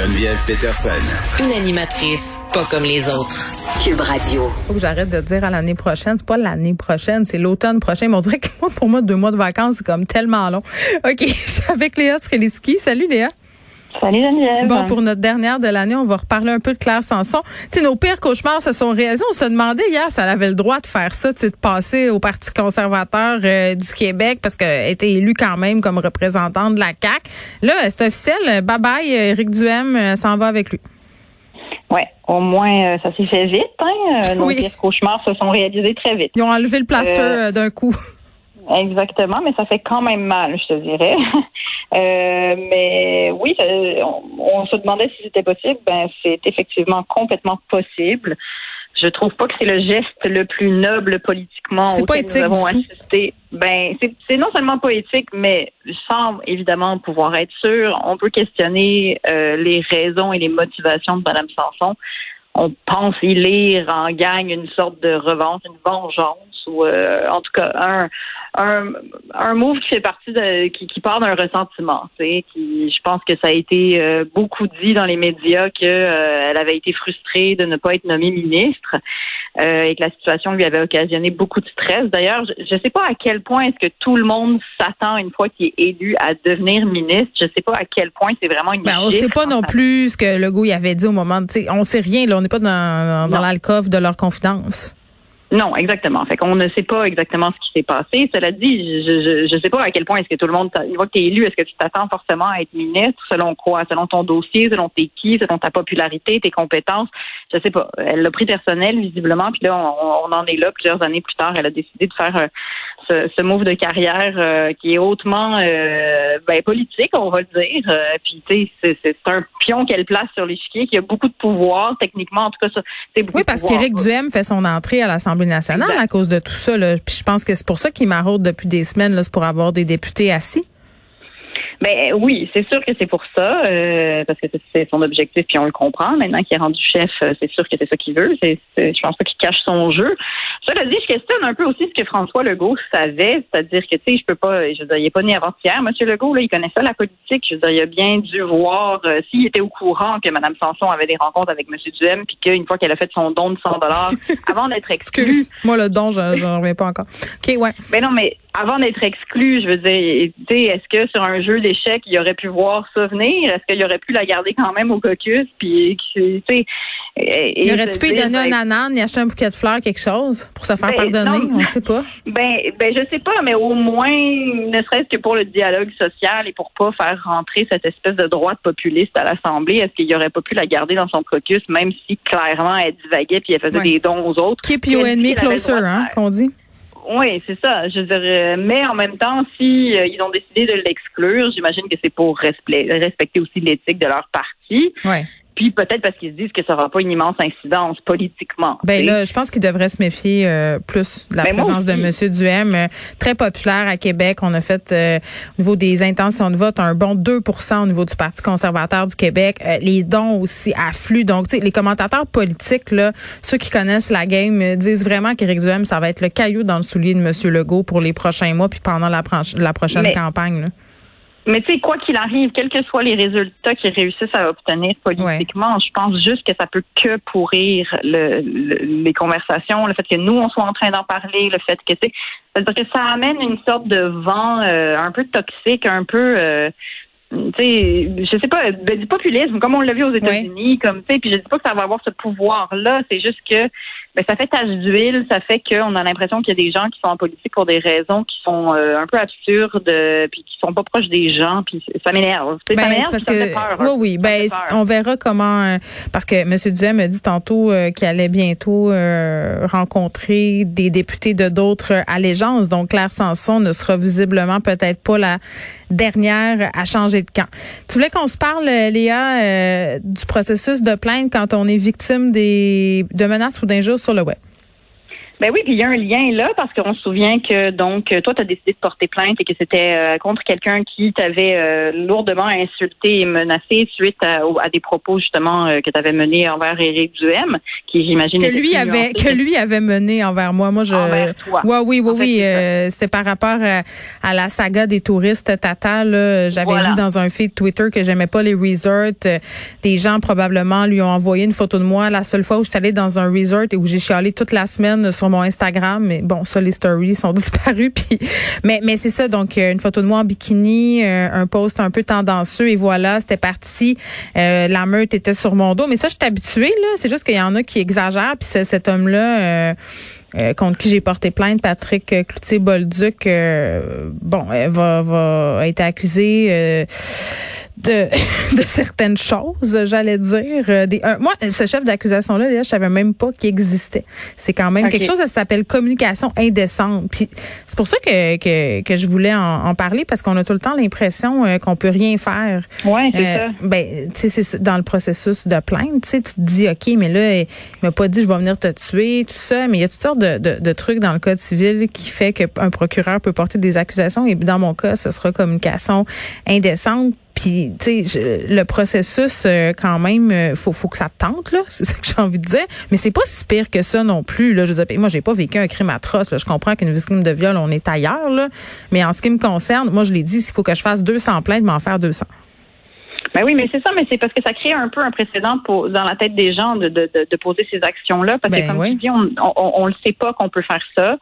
Geneviève Peterson. Une animatrice pas comme les autres. Cube Radio. Faut que j'arrête de dire à l'année prochaine. C'est pas l'année prochaine, c'est l'automne prochain. Mais on dirait que moi, pour moi, deux mois de vacances, c'est comme tellement long. OK, je suis avec Léa Streliski. Salut Léa. Salut Geneviève. Bon, pour notre dernière de l'année, on va reparler un peu de Claire Sanson. Sais, nos pires cauchemars se sont réalisés. On se demandait hier si elle avait le droit de faire ça, de passer au Parti conservateur euh, du Québec parce qu'elle était élue quand même comme représentante de la CAQ. Là, c'est officiel. Bye bye, Éric Duhem euh, s'en va avec lui. Ouais, au moins, euh, ça s'est fait vite. Hein? Nos Oui. pires cauchemars se sont réalisés très vite. Ils ont enlevé le plaster d'un coup. Exactement, mais ça fait quand même mal, je te dirais. Mais oui, ça- on, on se demandait si c'était possible. Ben, c'est effectivement complètement possible. Je trouve pas que c'est le geste le plus noble politiquement pas auquel éthique nous avons assisté. Ben, c'est non seulement pas éthique, mais sans évidemment pouvoir être sûr, on peut questionner euh, les raisons et les motivations de Mme Sanson. On pense y lire en gagne une sorte de revanche, une vengeance, ou euh, en tout cas un un, un move qui fait partie de qui, qui part d'un ressentiment, qui je pense que ça a été euh, beaucoup dit dans les médias que euh, elle avait été frustrée de ne pas être nommée ministre euh, et que la situation lui avait occasionné beaucoup de stress. D'ailleurs, je ne sais pas à quel point est-ce que tout le monde s'attend une fois qu'il est élu à devenir ministre. Je sais pas à quel point c'est vraiment une Ben, on sait gifle pas dans non plus ce que Legault y avait dit au moment. Sais, on sait rien. Là, on n'est pas dans, dans Non. l'alcôve de leur confidence. Non, exactement. Fait qu'on ne sait pas exactement ce qui s'est passé. Cela dit, je je sais pas à quel point est-ce que tout le monde, une fois que tu es élu, est-ce que tu t'attends forcément à être ministre, selon quoi? Selon ton dossier, selon t'es qui, selon ta popularité, tes compétences? Je sais pas. Elle l'a pris personnel, visiblement, puis là, on, on en est là plusieurs années plus tard. Elle a décidé de faire euh, ce, ce move de carrière euh, qui est hautement euh, ben, politique, on va le dire. Euh, puis, tu sais, c'est- un pion qu'elle place sur l'échiquier, qui a beaucoup de pouvoir, techniquement, en tout cas, ça, c'est beaucoup Oui, parce qu'Éric Duhem fait son entrée à l'Assemblée nationale Exact. à cause de tout ça. Là. Puis je pense que c'est pour ça qu'il maraude depuis des semaines, là, c'est pour avoir des députés assis. Ben oui, c'est sûr que c'est pour ça, euh, parce que c'est- son objectif, puis on le comprend. Maintenant qu'il est rendu chef, euh, c'est sûr que c'est ça qu'il veut. C'est, je pense pas qu'il cache son jeu. Cela dit, je questionne un peu aussi ce que François Legault savait, c'est-à-dire que tu sais, je peux pas, je veux dire, il est pas né avant-hier, Monsieur Legault, là, il connaît ça la politique. Je veux dire, il a bien dû voir euh, s'il était au courant que Mme Sanson avait des rencontres avec Monsieur Duhem, puis qu'une fois qu'elle a fait son don de 100 dollars, avant d'être exclue, Excuse. Moi, le don, je j'en reviens pas encore. OK, ouais. ben non, mais avant d'être exclu, je veux dire, est-ce que sur un jeu d'échecs, il aurait pu voir ça venir? Est-ce qu'il aurait pu la garder quand même au caucus? Puis, tu sais. et- Il et aurait-tu pu lui donner un ben, ananas, y acheter un bouquet de fleurs, quelque chose, pour se faire Ben, pardonner? non. On sait pas. Ben, ben, je sais pas, mais au moins, ne serait-ce que pour le dialogue social et pour pas faire rentrer cette espèce de droite populiste à l'Assemblée, est-ce qu'il aurait pas pu la garder dans son caucus, même si clairement elle divaguait puis elle faisait Ouais. des dons aux autres? Keep your enemy closer, hein, qu'on dit. Oui, c'est ça. Je dire, euh, mais en même temps, si euh, ils ont décidé de l'exclure, j'imagine que c'est pour respecter, aussi l'éthique de leur parti. Puis peut-être parce qu'ils se disent que ça n'aura pas une immense incidence politiquement. Ben là, je pense qu'il devrait se méfier euh, plus de la Ben, présence de aussi. M. Duhem. euh, très populaire à Québec. On a fait, euh, au niveau des intentions de vote, un bon 2% au niveau du Parti conservateur du Québec. Euh, les dons aussi affluent. Donc, tu sais, les commentateurs politiques, là, ceux qui connaissent la game, euh, disent vraiment qu'Éric Duhem, ça va être le caillou dans le soulier de M. Legault pour les prochains mois puis pendant la, prochaine Mais- campagne. là. Mais tu sais, quoi qu'il arrive, quels que soient les résultats qu'ils réussissent à obtenir politiquement, je pense juste que ça peut que pourrir le, le- les conversations, le fait que nous, on soit en train d'en parler, le fait que, tu sais, c'est-à-dire que ça amène une sorte de vent euh, un peu toxique, un peu... euh, tu sais, je sais pas, ben, du populisme, comme on l'a vu aux États-Unis, comme tu sais, puis je dis pas que ça va avoir ce pouvoir-là, c'est juste que ben, ça fait tache d'huile, ça fait qu'on a l'impression qu'il y a des gens qui sont en politique pour des raisons qui sont euh, un peu absurdes, euh, puis qui sont pas proches des gens, puis ça m'énerve. Ça Ben, m'énerve, c'est parce ça que fait peur. oui, hein. oui, Ça me ben peur. on verra comment euh, parce que M. Duhem a dit tantôt euh, qu'il allait bientôt euh, rencontrer des députés de d'autres allégeances. Donc Claire Sanson ne sera visiblement peut-être pas la dernière à changer de camp. Tu voulais qu'on se parle, Léa, euh, du processus de plainte quand on est victime des de menaces ou d'injures sur le web. Ben oui, puis il y a un lien là parce qu'on se souvient que donc toi tu as décidé de porter plainte et que c'était euh, contre quelqu'un qui t'avait euh, lourdement insulté et menacé suite à, à des propos justement euh, que tu avais menés envers Éric Duhem, qui j'imagine Que lui avait que lui avait mené envers moi. Moi je Envers toi. Ouais, oui, oui, En oui. ça. euh, C'était par rapport à, à la saga des touristes Tata. là. J'avais Voilà. dit dans un feed Twitter que j'aimais pas les resorts. Euh, Des gens probablement lui ont envoyé une photo de moi. La seule fois où je suis allée dans un resort et où j'ai chialé toute la semaine sur mon Instagram. Mais bon, ça, les stories sont disparues. Puis, mais mais c'est ça. Donc, euh, une photo de moi en bikini, euh, un post un peu tendancieux et voilà, c'était parti. Euh, la meute était sur mon dos. Mais ça, je suis habituée. là. C'est juste qu'il y en a qui exagèrent. Puis cet homme-là. euh, euh, contre qui j'ai porté plainte, Patrick Cloutier-Bolduc, bon, va, va a été accusé de, de certaines choses, j'allais dire. Euh, Des, un- moi, ce chef d'accusation-là, là, je savais même pas qu'il existait. C'est quand même quelque chose, ça s'appelle communication indécente. Puis c'est pour ça que, que, que je voulais en, en parler, parce qu'on a tout le temps l'impression euh, qu'on peut rien faire. Ouais, c'est Euh, ça. Ben, tu sais, c'est dans le processus de plainte, tu sais, tu te dis, OK, mais là, il m'a pas dit, je vais venir te tuer, tout ça, mais il y a toutes sortes de, de, de trucs dans le code civil qui fait qu'un procureur peut porter des accusations, et dans mon cas, ce sera communication indécente. Puis, tu sais, le processus, euh, quand même, euh, faut, faut que ça tente, là. C'est ça que j'ai envie de dire. Mais c'est pas si pire que ça non plus, là. Je veux dire, moi, j'ai pas vécu un crime atroce, là. Je comprends qu'une victime de viol, on est ailleurs, là. Mais en ce qui me concerne, moi, je l'ai dit, s'il faut que je fasse 200 plaintes, m'en faire 200. Ben oui, mais c'est ça, mais c'est parce que ça crée un peu un précédent pour, dans la tête des gens de, de, de, de poser ces actions-là. Parce Ben que, comme oui. tu dis, on, on, on le sait pas qu'on peut faire ça.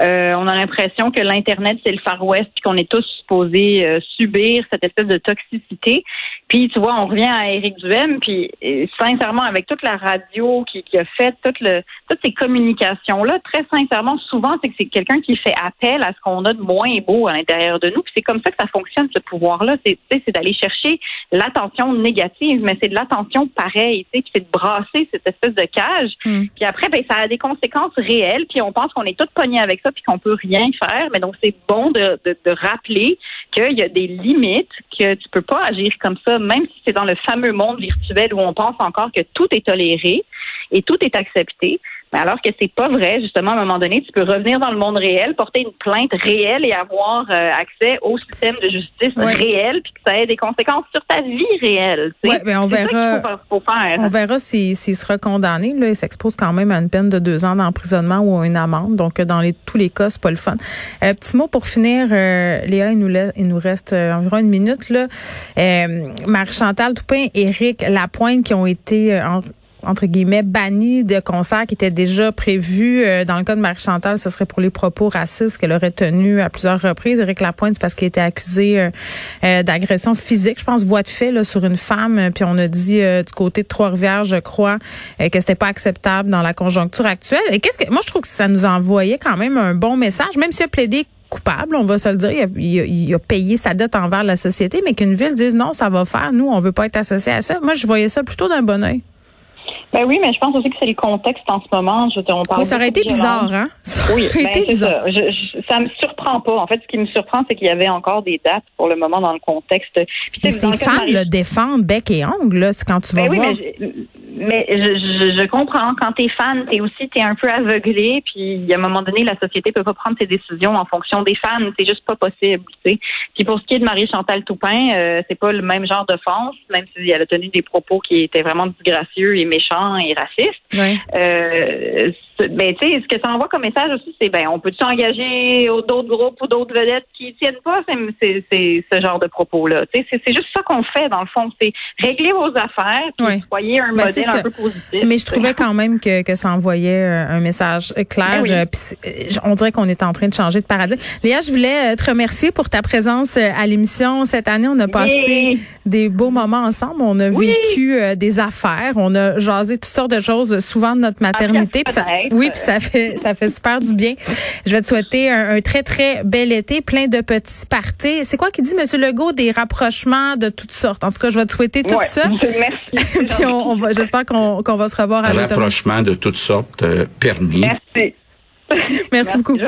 Euh, on a l'impression que l'Internet, c'est le Far West, puis qu'on est tous supposés euh, subir cette espèce de toxicité. Puis, tu vois, on revient à Éric Duhem, puis euh, sincèrement, avec toute la radio qui, qui a fait, toute le, toutes ces communications-là, très sincèrement, souvent, c'est que c'est quelqu'un qui fait appel à ce qu'on a de moins beau à l'intérieur de nous. Puis c'est comme ça que ça fonctionne, ce pouvoir-là. C'est, c'est d'aller chercher l'attention négative, mais c'est de l'attention pareille, tu sais, puis c'est de brasser cette espèce de cage. Hmm. Puis après, ben, ça a des conséquences réelles, puis on pense qu'on est tous pognés avec puis qu'on peut rien faire. Mais donc, c'est bon de, de, de rappeler qu'il y a des limites, que tu peux pas agir comme ça, même si c'est dans le fameux monde virtuel où on pense encore que tout est toléré et tout est accepté. Mais alors que c'est pas vrai, justement, à un moment donné, tu peux revenir dans le monde réel, porter une plainte réelle et avoir euh, accès au système de justice Ouais. réel, puis que ça ait des conséquences sur ta vie réelle. tu sais. Ouais, on verra- faut, faut faire. On verra s'il s'il sera condamné. Là, il s'expose quand même à une peine de deux ans d'emprisonnement ou à une amende. Donc, dans les, tous les cas, c'est pas le fun. Euh, petit mot pour finir, euh, Léa, il nous, la- il nous reste euh, environ une minute. Là. Euh, Marie-Chantal Toupin, Éric Lapointe qui ont été euh, en- entre guillemets bannis de concerts qui étaient déjà prévus. Euh, dans le cas de Marie-Chantal, ce serait pour les propos racistes qu'elle aurait tenus à plusieurs reprises. Éric Lapointe, c'est parce qu'il était accusé euh, euh, d'agression physique, je pense, voie de fait là, sur une femme. Puis on a dit du côté de Trois-Rivières, je crois, que c'était pas acceptable dans la conjoncture actuelle. Et qu'est-ce que moi je trouve que ça nous envoyait quand même un bon message, même s'il a plaidé coupable, on va se le dire, il a, il a- il a payé sa dette envers la société, mais qu'une ville dise non, ça va faire, nous, on veut pas être associé à ça. Moi, je voyais ça plutôt d'un bon oeil. Ben oui, mais je pense aussi que c'est le contexte en ce moment. Je, on parle Oui, ça aurait été bizarre, hein? Ça Oui, aurait ben, été bizarre. ça. Je, je- ça me surprend pas. En fait, ce qui me surprend, c'est qu'il y avait encore des dates pour le moment dans le contexte. Puis, Mais ces dans le défendent bec et ongle, là, c'est quand tu vas Ben oui, voir. mais, mais je, je, je comprends. Quand t'es fan, t'es aussi t'es un peu aveuglé. Puis à un moment donné, la société peut pas prendre ses décisions en fonction des fans. C'est juste pas possible. Tu sais. Puis pour ce qui est de Marie Chantal Toupin, euh, c'est pas le même genre d'offense, même si elle a tenu des propos qui étaient vraiment disgracieux et méchants et racistes. Ouais. Euh, ben, tu sais, ce que ça envoie comme message aussi, c'est ben, on peut s'engager d'autres groupes ou d'autres vedettes qui tiennent pas ces- ces- ces- ce genre de propos-là. Tu sais, c'est c'est juste ça qu'on fait dans le fond, c'est régler vos affaires, puis soyez un Ben, c'est modèle un peu positif. Mais je trouvais quand même que, que ça envoyait euh, un message clair. Ben oui. euh, c'est- euh, on dirait qu'on est en train de changer de paradigme. Léa, je voulais te remercier pour ta présence à l'émission cette année. On a passé des beaux moments ensemble. On a vécu des affaires. On a jasé toutes sortes de choses, souvent de notre maternité. Puis ça, Oui, puis ça fait ça fait super du bien. Je vais te souhaiter un, un très très bel été, plein de petits parties. C'est quoi qui dit Monsieur Legault des rapprochements de toutes sortes? En tout cas, je vais te souhaiter tout Ouais, ça. Merci. puis on, on va, j'espère qu'on qu'on va se revoir à l'automne. Rapprochement de toutes sortes euh, permis. Merci. Merci beaucoup.